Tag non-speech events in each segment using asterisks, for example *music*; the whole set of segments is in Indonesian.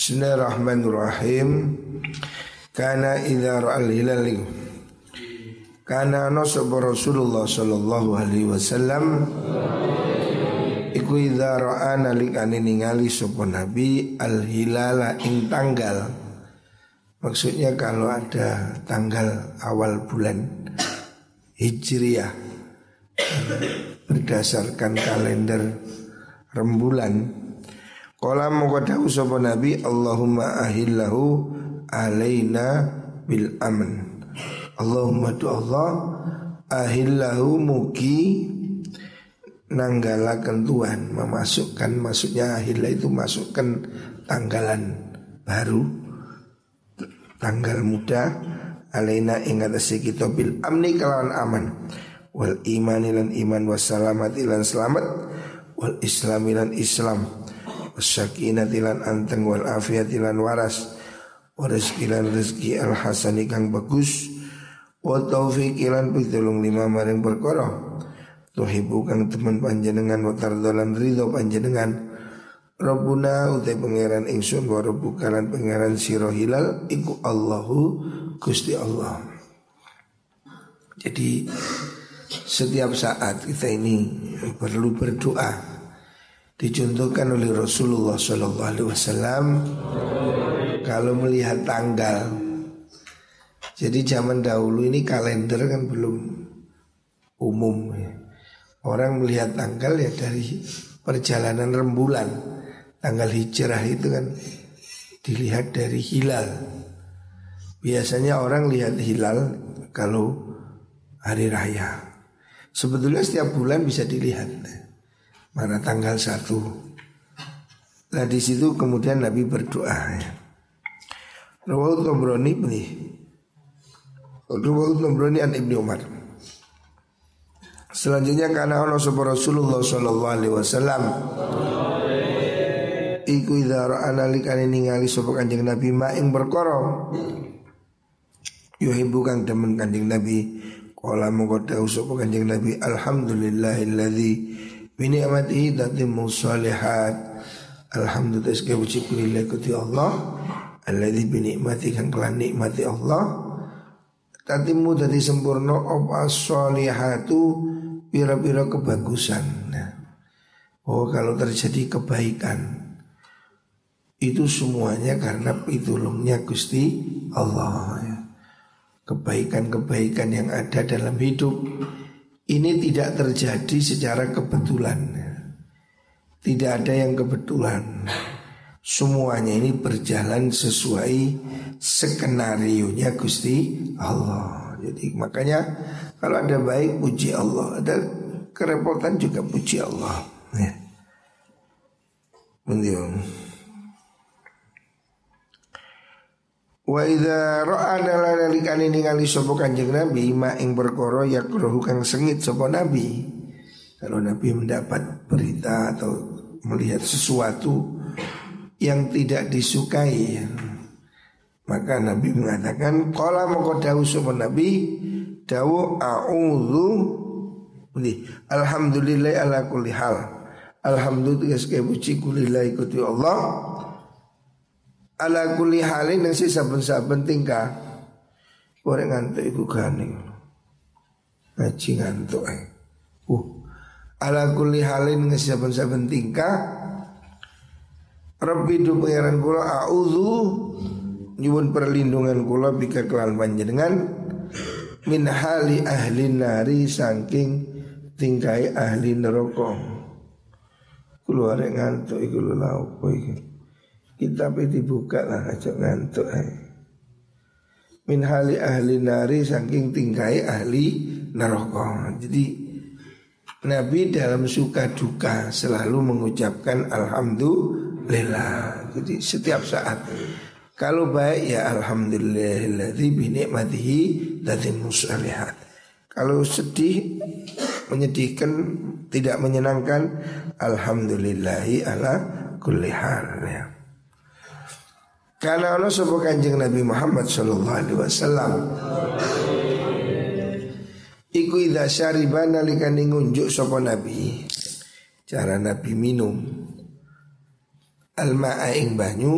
Bismillahirrahmanirrahim. Kana idza ra'al hilal Kana ana Rasulullah sallallahu alaihi wasallam Iku idza ra'a nalikane ningali sapa nabi al hilala ing tanggal Maksudnya kalau ada tanggal awal bulan Hijriah Berdasarkan kalender rembulan Kala mongko dawuh sapa Nabi Allahumma ahillahu alaina bil aman. Allahumma tu Allah ahillahu mugi nanggalakan Tuhan memasukkan maksudnya ahillah itu masukkan tanggalan baru tanggal muda alaina ing atase kita bil amni kalawan aman wal iman ilan iman wassalamat ilan selamat wal islam ilan islam Sakinah tilan anteng wal afiat tilan waras. Wa rizkilan rizki al hasani kang bagus. Wa taufiq ilan pitulung lima maring perkara. Tuhibu kang teman panjenengan Wa tardolan ridho panjenengan. Rabbuna utai pangeran ingsun Wa rabbukalan pangeran siro hilal Iku Allahu Gusti Allah. Jadi setiap saat kita ini perlu berdoa dicontohkan oleh Rasulullah Shallallahu Alaihi Wasallam kalau melihat tanggal. Jadi zaman dahulu ini kalender kan belum umum. Ya. Orang melihat tanggal ya dari perjalanan rembulan. Tanggal hijrah itu kan dilihat dari hilal. Biasanya orang lihat hilal kalau hari raya. Sebetulnya setiap bulan bisa dilihat mana tanggal satu. Nah di situ kemudian Nabi berdoa ya. Rawal Tobroni ini. Rawal Tobroni an Ibni Umar. Selanjutnya karena Allah Rasulullah Sallallahu Alaihi Wasallam Iku idha ra'ana likani ningali sopa kanjeng Nabi ma'ing berkoro Yuhibu kang demen kanjeng Nabi Kala mengkodau sopa kanjeng Nabi Alhamdulillahilladzi Bini amatihi tatimmu salihat Alhamdulillah sekali puji kulillah kuti Allah. Alladhi binikmati kan kelan nikmati Allah. Tatimu tadi sempurna Apa salihatu Pira-pira kebagusan. Oh kalau terjadi kebaikan Itu semuanya karena pitulungnya Gusti Allah. Kebaikan-kebaikan yang ada dalam hidup ini tidak terjadi secara kebetulan. Tidak ada yang kebetulan. Semuanya ini berjalan sesuai skenario nya Gusti Allah. Jadi makanya kalau ada baik puji Allah. Ada kerepotan juga puji Allah. Ya. Wa idza ra'a nalikane ningali sapa Kanjeng Nabi ma ing perkara yakruhu kang sengit sapa Nabi. Kalau Nabi mendapat berita atau melihat sesuatu yang tidak disukai maka Nabi mengatakan qala moko dawuh sapa Nabi dawuh a'udzu Alhamdulillah ala kulli hal Alhamdulillah sekali puji kulillah Allah ala kulli halin yang sisa saben-saben tingkah. Orang ngantuk iku gani ngaji ngantuk eh uh ala kulli halin yang saben-saben tingkah. Rabbi du pengiran kula a'udzu nyuwun perlindungan kula bika kelan panjenengan min hali ahli nari saking tingkai ahli neraka. Kula ngantuk iku lha opo Kitab itu dibuka lah aja ngantuk eh. Min hali ahli nari saking tingkai ahli neraka. Jadi Nabi dalam suka duka selalu mengucapkan Alhamdulillah. Jadi setiap saat kalau baik ya Alhamdulillahilladzi binikmatihi tatimmu musalihat. Kalau sedih menyedihkan tidak menyenangkan Alhamdulillahi ala kulli ya. Karena Allah sapa Kanjeng Nabi Muhammad sallallahu alaihi wasallam Iku idza syariba nalikane ngunjuk sapa Nabi cara Nabi minum. Alma'a ing banyu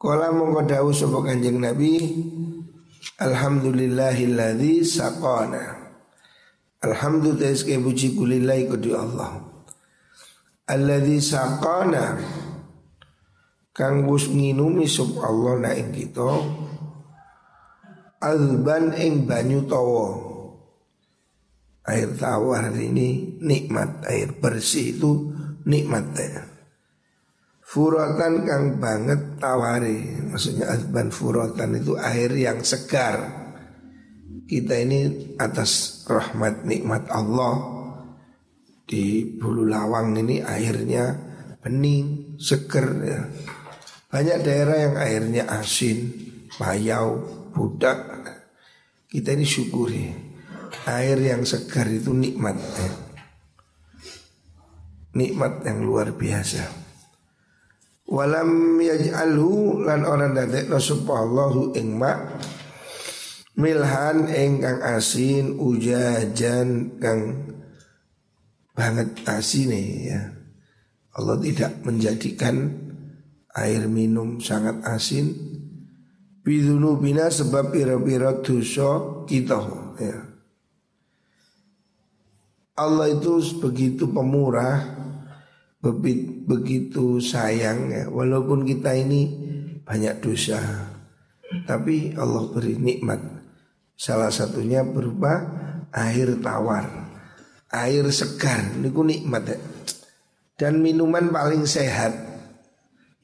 Kala mongko dawuh sapa Kanjeng Nabi Alhamdulillahilladzi saqana. Alhamdulillah puji kulillahi kudi Allah. Alladzi saqana Kang wus nginumi sub Allah na ing kita Alban ing banyu tawa Air tawar ini nikmat Air bersih itu nikmat ya. Furotan kang banget tawari Maksudnya azban furotan itu air yang segar Kita ini atas rahmat nikmat Allah Di Bulu Lawang ini airnya bening, seger ya. Banyak daerah yang airnya asin, payau, budak Kita ini syukuri Air yang segar itu nikmat ya. Nikmat yang luar biasa Walam yaj'alhu lan orang dadekno sapa Allahu ing mak milhan engkang asin ujajan kang banget asine ya. Allah tidak menjadikan air minum sangat asin. Bina sebab pira-pira dosa kita ya. Allah itu begitu pemurah begitu sayang ya. Walaupun kita ini banyak dosa tapi Allah beri nikmat. Salah satunya berupa air tawar air segar. Ini nikmat ya. Dan minuman paling sehat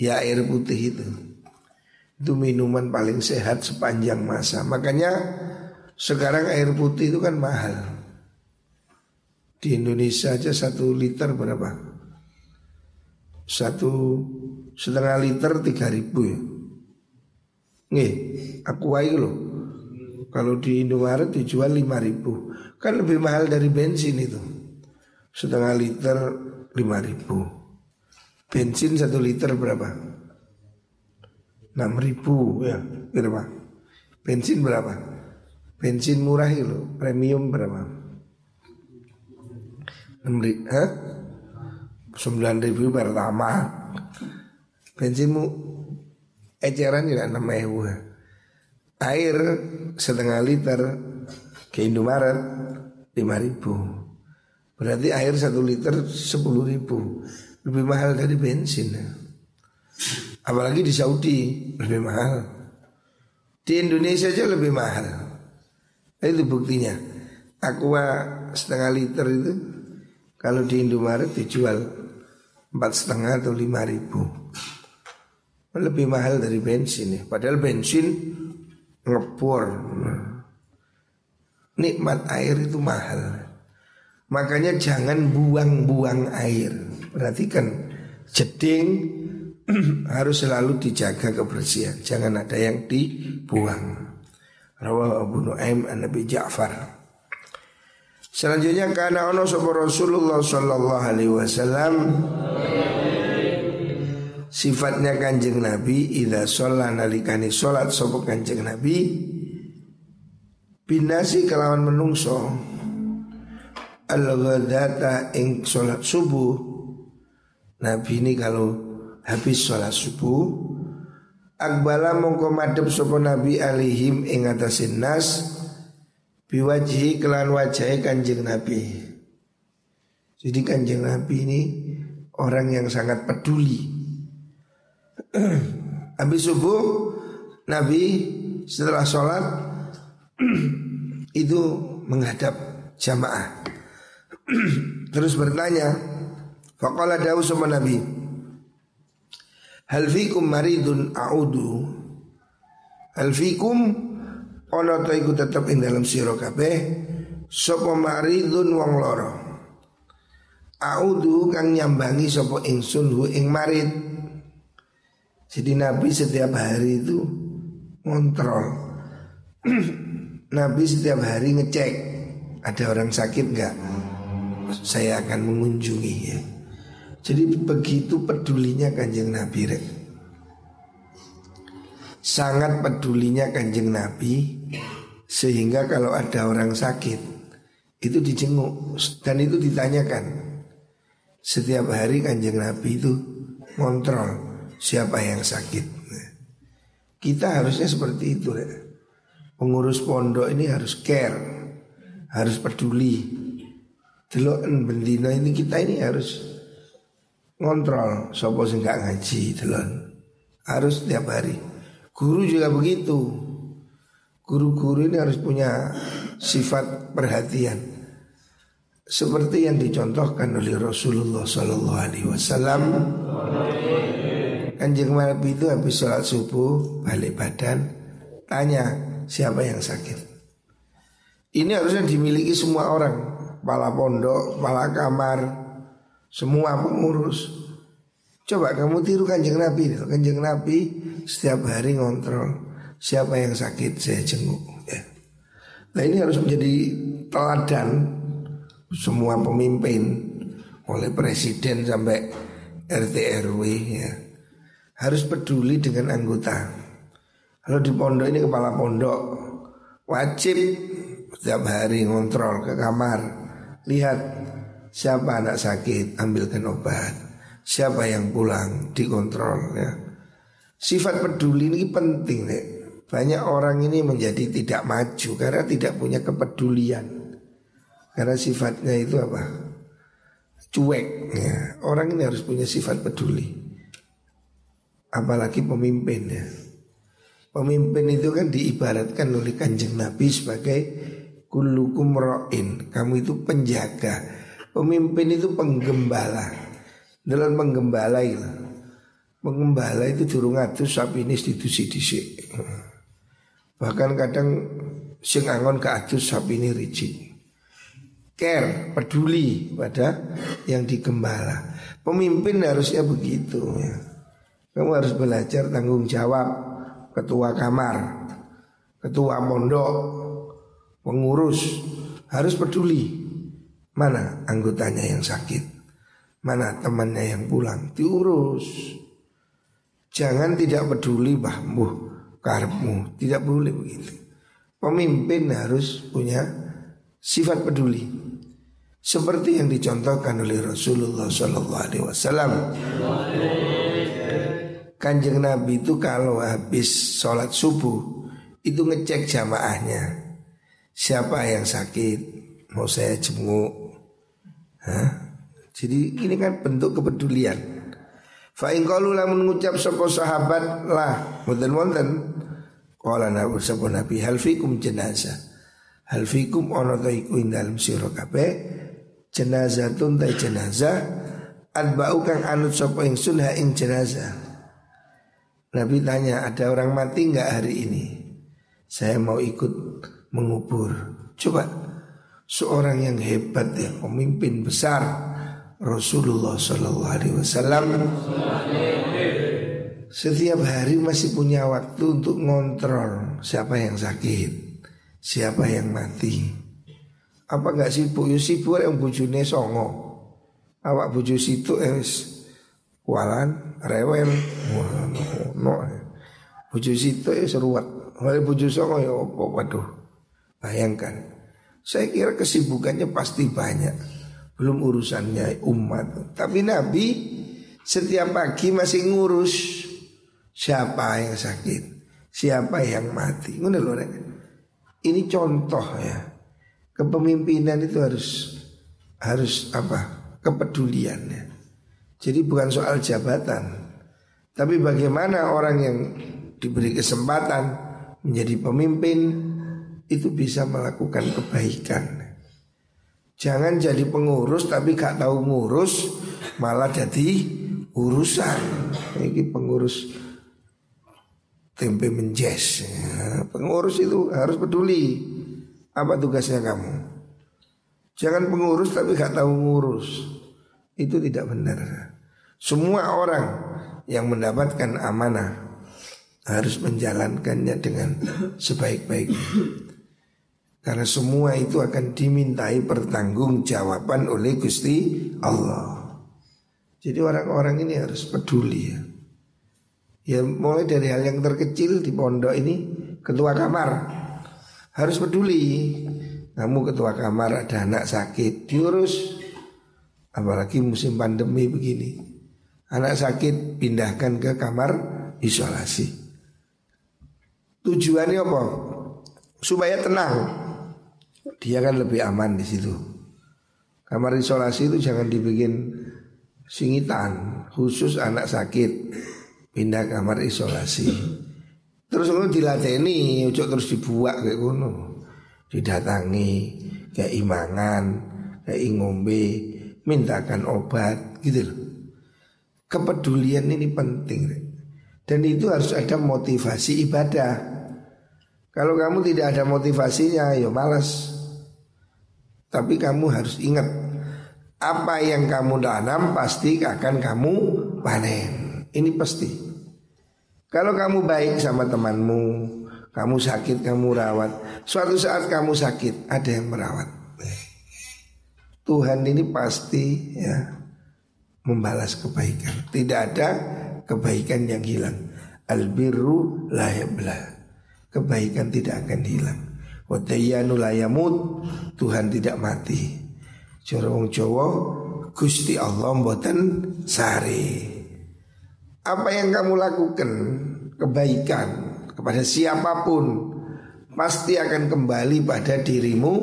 ya air putih itu itu minuman paling sehat sepanjang masa makanya sekarang air putih itu kan mahal di Indonesia aja satu liter berapa satu setengah liter tiga ribu ya. Nih, aku wae loh. Kalau di Indomaret dijual lima ribu, kan lebih mahal dari bensin itu. Setengah liter lima ribu. Bensin satu liter berapa? Enam ribu ya, berapa? Bensin berapa? Bensin murah itu, premium berapa? Enam ribu, sembilan ribu pertama bensinmu eceran juga enam ribu air setengah liter ke Indomaret lima ribu berarti air satu liter sepuluh ribu lebih mahal dari bensin. Apalagi di Saudi lebih mahal. Di Indonesia aja lebih mahal. Itu buktinya. Aqua setengah liter itu kalau di Indomaret dijual empat setengah atau lima ribu. Lebih mahal dari bensin ya. Padahal bensin ngepor Nikmat air itu mahal. Makanya jangan buang-buang air Perhatikan Jeding *clears throat* harus selalu dijaga kebersihan. Jangan ada yang dibuang. Rawah Abu Nuaim an Nabi Ja'far. Selanjutnya karena ono Rasulullah sallallahu alaihi wasallam? Sifatnya kanjeng Nabi Ida sholat nalikani sholat Sopo kanjeng Nabi? Binasi kelawan menungso. Al-ghadata ing sholat subuh Nabi ini kalau habis sholat subuh Akbala mongko madep sopo Nabi alihim ing atasin nas Biwajhi kelan wajah kanjeng Nabi Jadi kanjeng Nabi ini orang yang sangat peduli *clears throat* Habis subuh Nabi setelah sholat *clears throat* itu menghadap jamaah. *clears throat* Terus bertanya, Faqala dawu sama Nabi, Hal fikum maridun a'udu Hal fikum? Ono to iku tetap ing dalam siro kabeh Sopo maridun wong loro A'udu kang nyambangi sopo ingsun hu ing marid. Jadi Nabi setiap hari itu ngontrol. *clears throat* Nabi setiap hari ngecek ada orang sakit nggak, saya akan mengunjungi ya. Jadi begitu pedulinya kanjeng Nabi rek. Sangat pedulinya kanjeng Nabi sehingga kalau ada orang sakit itu dijenguk dan itu ditanyakan. Setiap hari kanjeng Nabi itu ngontrol siapa yang sakit. Kita harusnya seperti itu ya. Pengurus pondok ini harus care, harus peduli. Bendina ini kita ini harus ngontrol sopo sing gak ngaji delon. Harus tiap hari. Guru juga begitu. Guru-guru ini harus punya sifat perhatian. Seperti yang dicontohkan oleh Rasulullah Sallallahu Alaihi Wasallam. Kanjeng Nabi itu habis sholat subuh balik badan tanya siapa yang sakit. Ini harusnya dimiliki semua orang, kepala pondok, kepala kamar, semua pengurus. Coba kamu tiru kanjeng Nabi, kanjeng Nabi setiap hari ngontrol siapa yang sakit saya jenguk. Ya. Nah ini harus menjadi teladan semua pemimpin, oleh presiden sampai RT RW ya harus peduli dengan anggota. Kalau di pondok ini kepala pondok wajib setiap hari ngontrol ke kamar, lihat siapa anak sakit, ambilkan obat, siapa yang pulang dikontrol ya. Sifat peduli ini penting nih. Banyak orang ini menjadi tidak maju karena tidak punya kepedulian. Karena sifatnya itu apa? Cuek ya. Orang ini harus punya sifat peduli apalagi pemimpin ya. Pemimpin itu kan diibaratkan oleh kanjeng Nabi sebagai kulukum ro'in. Kamu itu penjaga. Pemimpin itu penggembala. Dalam penggembala itu. Penggembala itu durung atus sapi ini didusi disik. Bahkan kadang sing angon ke atus sapi ini rigid. Care, peduli pada yang digembala. Pemimpin harusnya begitu ya. Kamu harus belajar tanggung jawab Ketua kamar Ketua pondok Pengurus Harus peduli Mana anggotanya yang sakit? Mana temannya yang pulang? Diurus. Jangan tidak peduli bahmu Karepmu. Tidak boleh begitu. Pemimpin harus punya Sifat peduli. Seperti yang dicontohkan oleh Rasulullah Sallallahu Alaihi Wasallam. Kanjeng Nabi itu kalau habis sholat subuh itu ngecek jamaahnya. Siapa yang sakit? Mau saya jenguk. Hah? Jadi ini kan bentuk kepedulian. Fa in qalu lamun sapa sahabat lah mboten wonten qala nabi sapa nabi hal fikum jenazah. Hal fikum ana ta iku ing dalem sira kabeh jenazatun ta jenazah adba'u kang anut sapa ingsun ha ing jenazah. Nabi tanya ada orang mati nggak hari ini Saya mau ikut mengubur Coba seorang yang hebat ya pemimpin besar Rasulullah Shallallahu Alaihi Wasallam setiap hari masih punya waktu untuk ngontrol siapa yang sakit, siapa yang mati. Apa nggak sibuk? Ya sibuk yang bujune songo. Awak buju situ es kualan, rewel, no, buju situ ya seruat, oleh buju songo ya opo, waduh, bayangkan. Saya kira kesibukannya pasti banyak, belum urusannya umat. Tapi Nabi setiap pagi masih ngurus siapa yang sakit, siapa yang mati. Ini contoh ya. Kepemimpinan itu harus harus apa? Kepeduliannya. Jadi bukan soal jabatan Tapi bagaimana orang yang diberi kesempatan menjadi pemimpin Itu bisa melakukan kebaikan. Jangan jadi pengurus tapi gak tahu ngurus Malah jadi urusan. Ini pengurus tempe menjes. Pengurus itu harus peduli Apa tugasnya kamu. Jangan pengurus tapi gak tahu ngurus. Itu tidak benar. Semua orang yang mendapatkan amanah harus menjalankannya dengan sebaik-baiknya. Karena semua itu akan dimintai pertanggungjawaban oleh Gusti Allah. Jadi orang-orang ini harus peduli ya. Ya mulai dari hal yang terkecil di pondok ini ketua kamar harus peduli. Kamu ketua kamar ada anak sakit diurus. Apalagi musim pandemi begini Anak sakit pindahkan ke kamar isolasi. Tujuannya apa? Supaya tenang. Dia kan lebih aman di situ. Kamar isolasi itu jangan dibikin singitan, khusus anak sakit pindah kamar isolasi. Terus ngono dilateni, ojo terus dibuat kayak ngono. Didatangi kayak imangan, kayak ngombe, mintakan obat gitu loh. Kepedulian ini penting. Dan itu harus ada motivasi ibadah. Kalau kamu tidak ada motivasinya, ya malas. Tapi kamu harus ingat apa yang kamu tanam pasti akan kamu panen. Ini pasti. Kalau kamu baik sama temanmu, kamu sakit, kamu rawat. Suatu saat kamu sakit, ada yang merawat. Tuhan ini pasti ya membalas kebaikan. Tidak ada kebaikan yang hilang. Albiru layabla. Kebaikan tidak akan hilang. Wadayanu layamut. Tuhan tidak mati. Jorong Jawa Gusti Allah mboten sari. Apa yang kamu lakukan kebaikan kepada siapa pun pasti akan kembali pada dirimu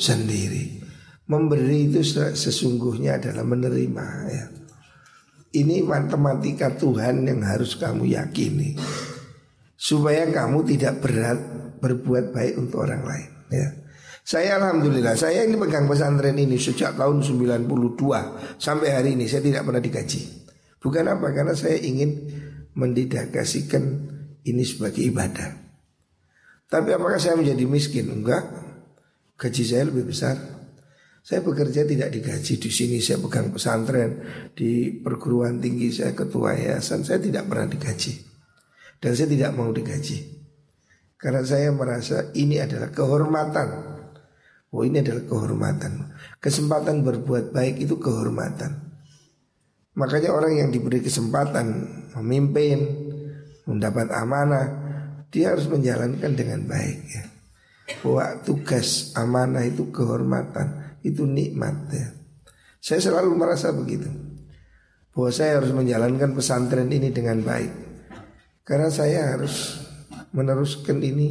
sendiri. Memberi itu sesungguhnya adalah menerima ya. Ini matematika Tuhan yang harus kamu yakini Supaya kamu tidak berat berbuat baik untuk orang lain ya. Saya Alhamdulillah Saya ini pegang pesantren ini sejak tahun 92 Sampai hari ini. Saya tidak pernah digaji. Bukan apa karena saya ingin mendidakasikan ini sebagai ibadah. Tapi apakah saya menjadi miskin? Enggak. Gaji saya lebih besar. Saya bekerja tidak digaji di sini. Saya pegang pesantren di perguruan tinggi saya ketua yayasan. Saya tidak pernah digaji. Dan saya tidak mau digaji karena saya merasa ini adalah kehormatan. Oh ini adalah kehormatan. Kesempatan berbuat baik itu kehormatan. Makanya orang yang diberi kesempatan memimpin, mendapat amanah, dia harus menjalankan dengan baik ya. Bahwa tugas amanah itu kehormatan itu nikmat ya. Saya selalu merasa begitu. Bahwa saya harus menjalankan pesantren ini dengan baik. Karena saya harus meneruskan ini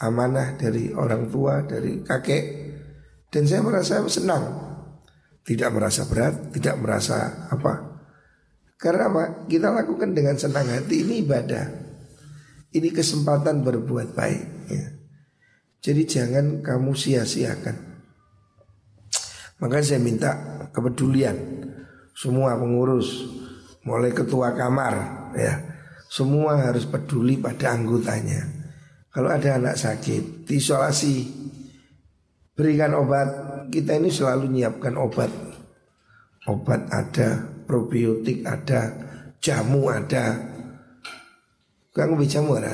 amanah dari orang tua, dari kakek. Dan saya merasa senang. Tidak merasa berat, tidak merasa apa. Karena apa? Kita lakukan dengan senang hati ini ibadah. Ini kesempatan berbuat baik. Ya. Jadi jangan kamu sia-siakan. Maka saya minta kepedulian semua pengurus mulai ketua kamar ya semua harus peduli pada anggotanya. Kalau ada anak sakit diisolasi. Berikan obat. Kita ini selalu menyiapkan obat. Obat ada probiotik ada jamu ada. Kamu bikin jamu ada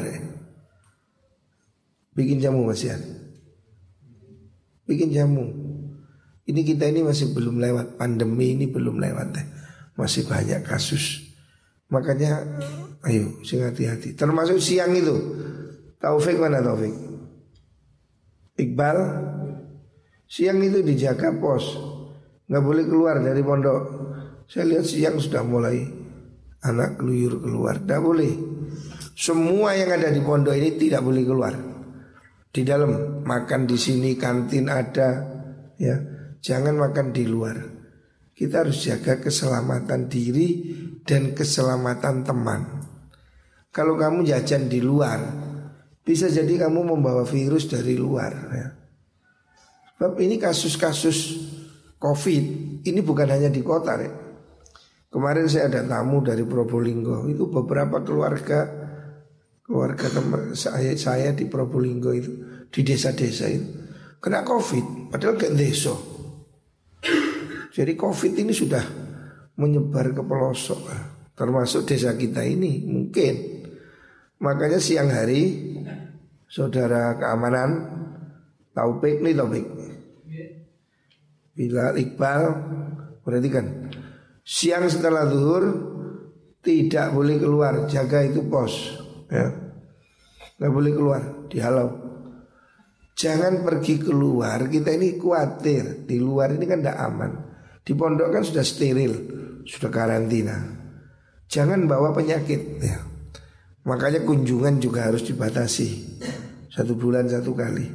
bikin jamu mas ya bikin jamu. Ini kita ini masih belum lewat. Pandemi ini belum lewat deh. Masih banyak kasus. Makanya ayo sing hati-hati. Termasuk siang itu. Taufik mana Taufik? Iqbal siang itu dijaga pos. nggak boleh keluar dari pondok. Saya lihat siang sudah mulai anak keluyur keluar. Tidak boleh. Semua yang ada di pondok ini tidak boleh keluar. Di dalam makan di sini kantin ada ya Jangan makan di luar. Kita harus jaga keselamatan diri dan keselamatan teman. Kalau kamu jajan di luar, bisa jadi kamu membawa virus dari luar. Ya. Sebab ini kasus-kasus COVID ini bukan hanya di kota, ya. Kemarin saya ada tamu dari Probolinggo, itu beberapa keluarga keluarga teman saya saya di Probolinggo itu di desa-desa itu kena COVID, padahal ke desa. Jadi COVID ini sudah menyebar ke pelosok Termasuk desa kita ini mungkin Makanya siang hari Saudara keamanan Taufik nih Taufik Bila Iqbal Berarti kan Siang setelah zuhur Tidak boleh keluar Jaga itu pos ya. Gak boleh keluar Dihalau Jangan pergi keluar Kita ini khawatir Di luar ini kan tidak aman di pondok kan sudah steril, sudah karantina. Jangan bawa penyakit ya. Makanya kunjungan juga harus dibatasi. Satu bulan satu kali.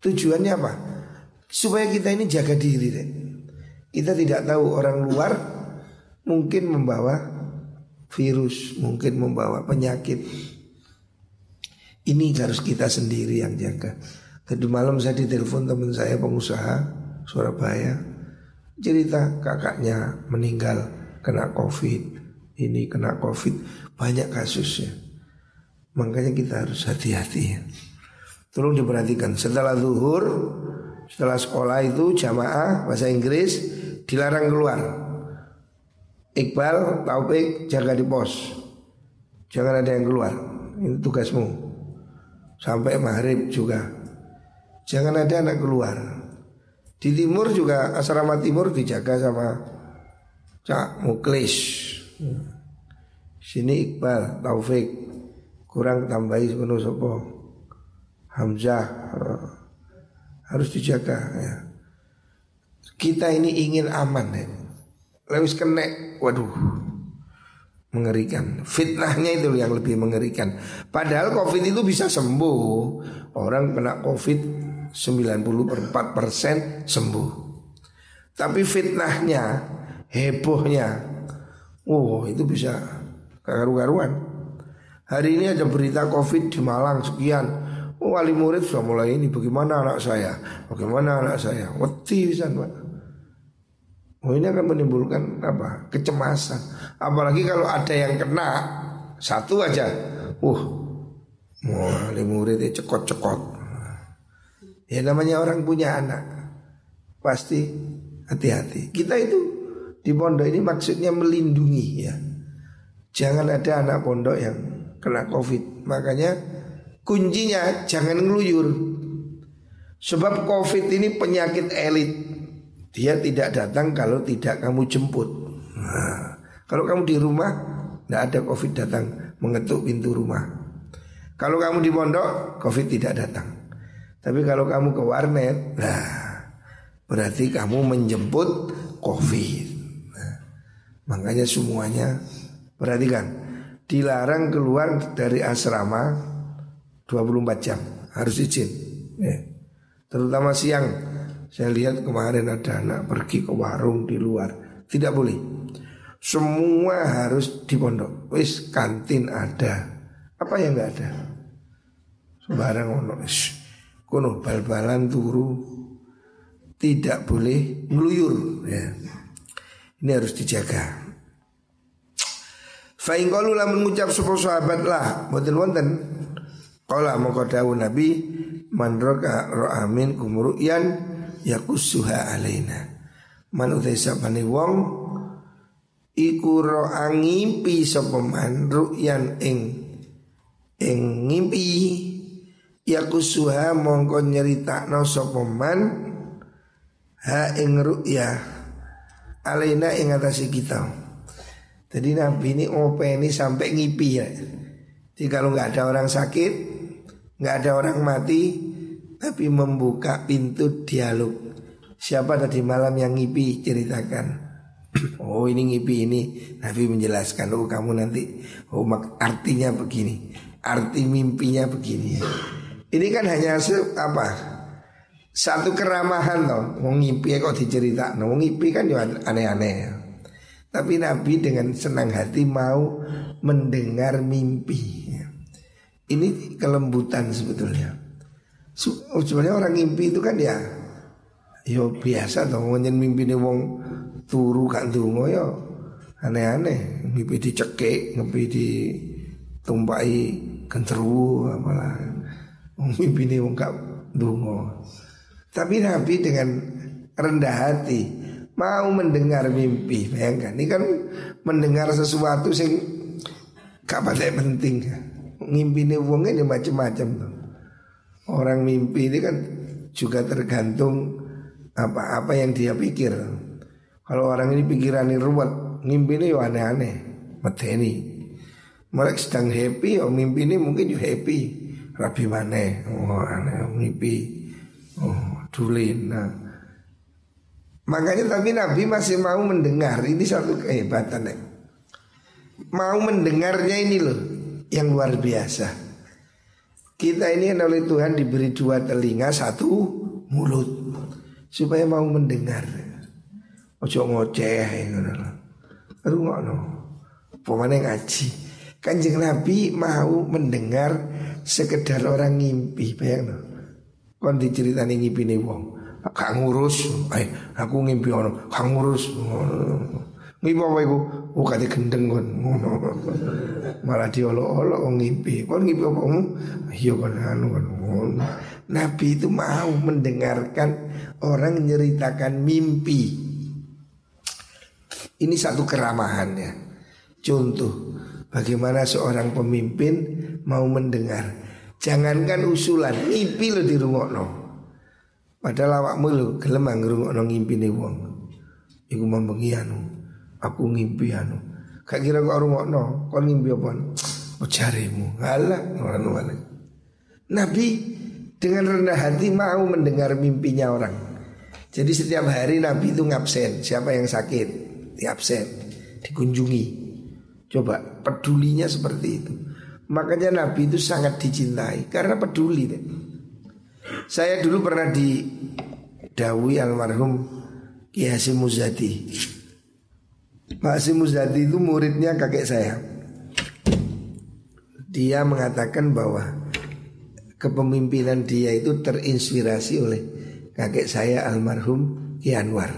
Tujuannya apa? Supaya kita ini jaga diri deh. Kita tidak tahu orang luar Mungkin membawa virus Mungkin membawa penyakit. Ini harus kita sendiri yang jaga. Tadi malam saya ditelepon teman saya pengusaha Surabaya. Cerita kakaknya meninggal kena covid. Ini kena covid. Banyak kasusnya Makanya kita harus hati-hati. Tolong diperhatikan. Setelah zuhur Setelah sekolah itu jamaah Bahasa Inggris Dilarang keluar. Iqbal, Taufik jaga di pos. Jangan ada yang keluar. Ini tugasmu. Sampai maghrib juga. Jangan ada anak keluar. Di timur juga asrama timur dijaga sama Cak Muklis. Sini Iqbal, Taufik kurang tambahi sepenuh sopo Hamzah eh, harus dijaga ya. Kita ini ingin aman ya. Lewis kena, waduh mengerikan. Fitnahnya itu yang lebih mengerikan. Padahal COVID itu bisa sembuh. Orang kena COVID 94% sembuh. Tapi fitnahnya, hebohnya, wow itu bisa karu-karuan. Hari ini ada berita covid di Malang sekian. Oh, Wali murid sudah mulai ini Bagaimana anak saya? Bagaimana anak saya? Wedi bisa Pak. Oh ini akan menimbulkan apa? Kecemasan. Apalagi kalau ada yang kena Satu aja. Uh Wali murid cekot-cekot. Ya namanya orang punya anak. Pasti hati-hati. Kita itu di pondok ini maksudnya melindungi ya. Jangan ada anak pondok yang kena covid. Makanya kuncinya jangan ngeluyur. Sebab covid ini penyakit elit. Dia tidak datang kalau tidak kamu jemput. Nah, Kalau kamu di rumah Tidak ada covid datang. Mengetuk pintu rumah. Kalau kamu di pondok Covid tidak datang. Tapi kalau kamu ke warnet Nah Berarti kamu menjemput covid. Nah, Makanya semuanya Perhatikan dilarang keluar dari asrama 24 jam harus izin. Ya. terutama siang. Saya lihat kemarin ada anak pergi ke warung di luar. Tidak boleh. Semua harus di pondok. Wis kantin ada. Apa yang nggak ada? Sembarang ono. Kono bal-balan turu. Tidak boleh ngeluyur. Ya. Ini harus dijaga Fa in qalu lamun sapa sahabat lah mboten wonten. Qala moko Nabi man ro'amin kumru'yan yakusuha alaina. Man utai sapane wong iku ro'a ngimpi sapa man ru'yan ing ing ngimpi yakusuha mongko nyeritakno sapa man ha ing ru'ya alaina ing atase kita. Jadi Nabi ini openi sampai ngipi ya. Jadi kalau nggak ada orang sakit, nggak ada orang mati, tapi membuka pintu dialog. Siapa tadi malam yang ngipi ceritakan. *clears throat* oh ini ngipi ini Nabi menjelaskan. Oh kamu nanti, oh artinya begini, arti mimpinya begini. Ini kan hanya se, apa? Satu keramahan loh. Mau ngipi kok diceritakan. Mau ngipi kan aneh-aneh. Tapi Nabi dengan senang hati mau mendengar mimpi. Ini kelembutan sebetulnya. Sebenarnya orang mimpi itu kan ya Yo biasa dong ngenyen mimpi nih wong turu kan dungo yo aneh-aneh mimpi dicekik mimpi ditumpai kenteru apalah mimpi nih wong gak dungo tapi Nabi dengan rendah hati mau mendengar mimpi bayangkan. Ini kan mendengar sesuatu sing gak pada penting. Ini wong ini macam-macam orang mimpi ini kan juga tergantung apa-apa yang dia pikir. Kalau orang ini pikirannya ruwet ngimpi ini ya aneh-aneh mateni mereka sedang happy oh mimpi ini mungkin juga happy. Rabi mana oh aneh mimpi. Oh dulin nah Makanya tapi Nabi masih mau mendengar Ini satu kehebatan ya. mau mendengarnya ini loh yang luar biasa. Kita ini kan oleh Tuhan diberi dua telinga, satu mulut supaya mau mendengar. Ojo ngoceh ngono. Pemane ngaji. Kanjeng Nabi mau mendengar sekedar orang ngimpi, bayang Kon diceritani nih wong. Kak ngurus, eh aku ngimpi ono, kak ngurus. Ngimpi apa iku? Oh kate gendeng kon. Malah diolok-olok wong ngimpi. Kon ngimpi apa kamu? Iya kon anu kon. Nabi itu mau mendengarkan orang menceritakan mimpi. Ini satu keramahan ya. Contoh bagaimana seorang pemimpin mau mendengar. Jangankan usulan, mimpi lo di rumah no. Padahal awakmu lo gelem ngrungokno ngimpine wong. Iku membengi anu. Aku ngimpi anu. Gak kira kok rungokno, kon ngimpi apa? Oh jarimu. Alah, anu Nabi dengan rendah hati mau mendengar mimpinya orang. Jadi setiap hari Nabi itu ngabsen. Siapa yang sakit, diabsen, dikunjungi. Coba pedulinya seperti itu. Makanya Nabi itu sangat dicintai karena peduli. Deh. Saya dulu pernah di Dawi almarhum Ki Hasim Muzadi. Pak Hasim Muzadi itu muridnya kakek saya. Dia mengatakan bahwa kepemimpinan dia itu terinspirasi oleh kakek saya almarhum Ki Anwar.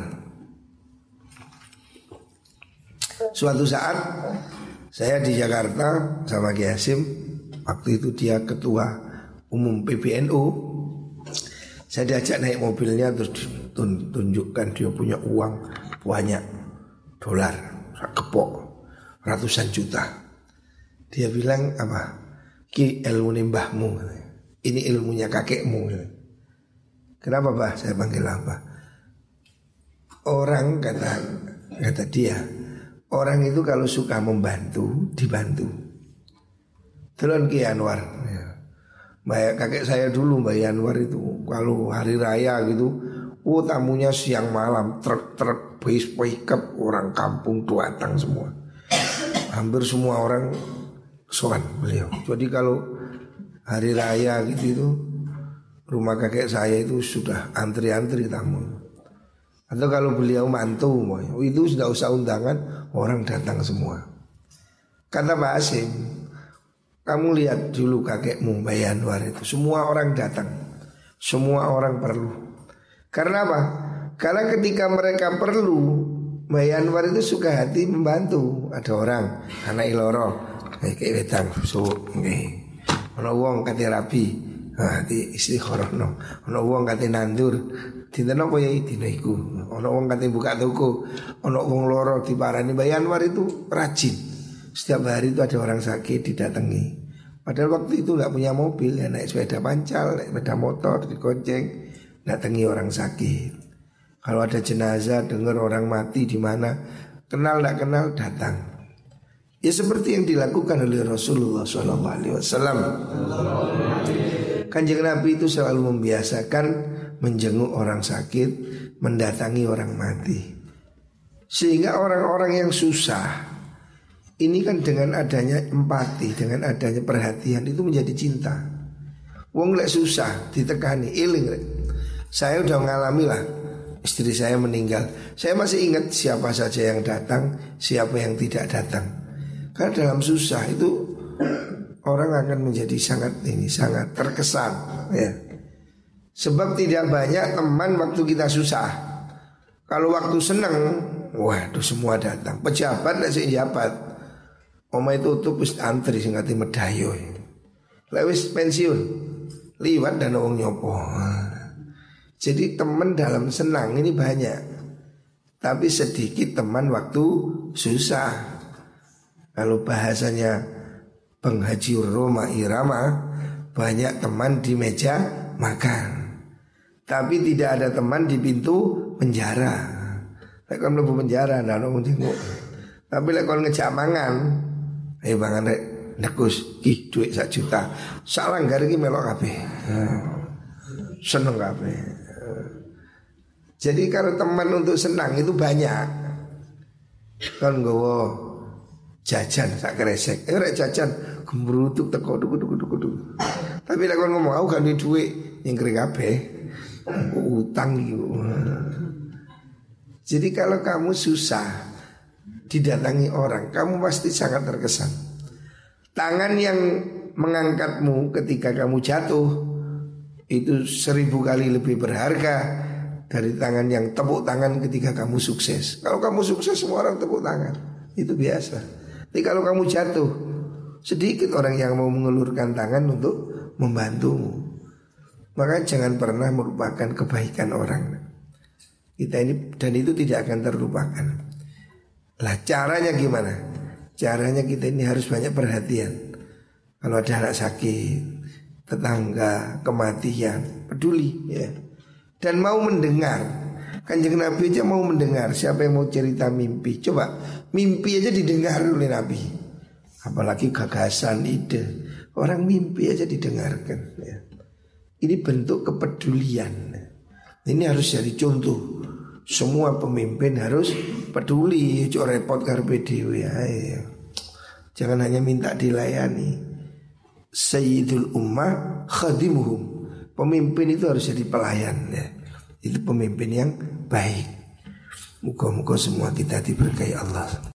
Suatu saat saya di Jakarta sama Ki Hasim, waktu itu dia ketua umum PBNU saya diajak naik mobilnya terus tunjukkan dia punya uang banyak dolar, kepok ratusan juta. Dia bilang apa? Ki ilmu mbahmu. Ini ilmunya kakekmu. Kenapa bah? Saya panggil apa? Orang kata kata dia, orang itu kalau suka membantu dibantu. Telon Ki Anwar. Ya. Mbak kakek saya dulu Mbak Yanwar itu kalau hari raya gitu, oh tamunya siang malam truk-truk bis pickup orang kampung datang semua. Hampir semua orang soan beliau. Jadi kalau hari raya gitu itu rumah kakek saya itu sudah antri-antri tamu. Atau kalau beliau mantu, itu sudah usah undangan, orang datang semua. Kata Pak Asim, kamu lihat dulu kakekmu Mbak Yanwar itu. Semua orang datang. Semua orang perlu. Karena apa? Karena ketika mereka perlu Mbak Yanwar itu suka hati membantu. Ada orang Anak iloro. Kayak wedang okay. Ono wong kate rapi Nah, di no. Ono wong kate nandur. Dinten apa ya dina iku? Ono wong kate buka toko. Ono wong loro diparani. Mbak Yanwar itu rajin. Setiap hari itu ada orang sakit didatangi Padahal waktu itu nggak punya mobil ya naik sepeda pancal, naik sepeda motor, digonceng, datangi orang sakit. Kalau ada jenazah, dengar orang mati di mana, kenal nggak kenal datang. Ya seperti yang dilakukan oleh Rasulullah SAW. Kanjeng Nabi itu selalu membiasakan menjenguk orang sakit, mendatangi orang mati. Sehingga orang-orang yang susah ini kan dengan adanya empati, dengan adanya perhatian itu menjadi cinta. Wong lek susah ditekani, iling. Saya udah mengalami lah istri saya meninggal. Saya masih ingat siapa saja yang datang, siapa yang tidak datang. Karena dalam susah itu orang akan menjadi sangat ini sangat terkesan ya. Sebab tidak banyak teman waktu kita susah. Kalau waktu senang, waduh semua datang. Pejabat nasi jabat. Oma itu tuh wis antri sing ngati medayo. Lewis pensiun, liwat dan wong nyopo. Jadi teman dalam senang ini banyak. Tapi sedikit teman waktu susah. Kalau bahasanya penghaji Roma Irama banyak teman di meja makan. Tapi tidak ada teman di pintu penjara. Lek kon mlebu penjara ono Tapi lek kon ngejak mangan, Ayo bang rek nekus ki duit sak juta. Salah gak iki melok kabeh. Seneng kabeh. Jadi kalau teman untuk senang itu banyak. Kan gowo jajan sak kresek. Eh rek jajan gembrutuk teko duku duku duku duku. Tapi lek kon ngomong aku gak duwe duit nyengkring kabeh. Utang gitu. Jadi kalau kamu susah didatangi orang, kamu pasti sangat terkesan. Tangan yang mengangkatmu ketika kamu jatuh itu seribu kali lebih berharga dari tangan yang tepuk tangan ketika kamu sukses. Kalau kamu sukses semua orang tepuk tangan, itu biasa. Tapi kalau kamu jatuh, sedikit orang yang mau mengulurkan tangan untuk membantumu. Maka jangan pernah merupakan kebaikan orang. Kita ini dan itu tidak akan terlupakan. Lah caranya gimana? Caranya kita ini harus banyak perhatian. Kalau ada anak sakit, tetangga, kematian, peduli ya. Dan mau mendengar. Kanjeng Nabi aja mau mendengar Siapa yang mau cerita mimpi Coba mimpi aja didengar oleh Nabi Apalagi gagasan, ide Orang mimpi aja didengarkan ya. Ini bentuk kepedulian Ini harus jadi contoh semua pemimpin harus peduli, cok repot karpe dewi ya. Jangan hanya minta dilayani. Sayyidul ummah khadimuhum. Pemimpin itu harus jadi pelayan ya. Itu pemimpin yang baik. Muka-muka semua kita diberkahi Allah.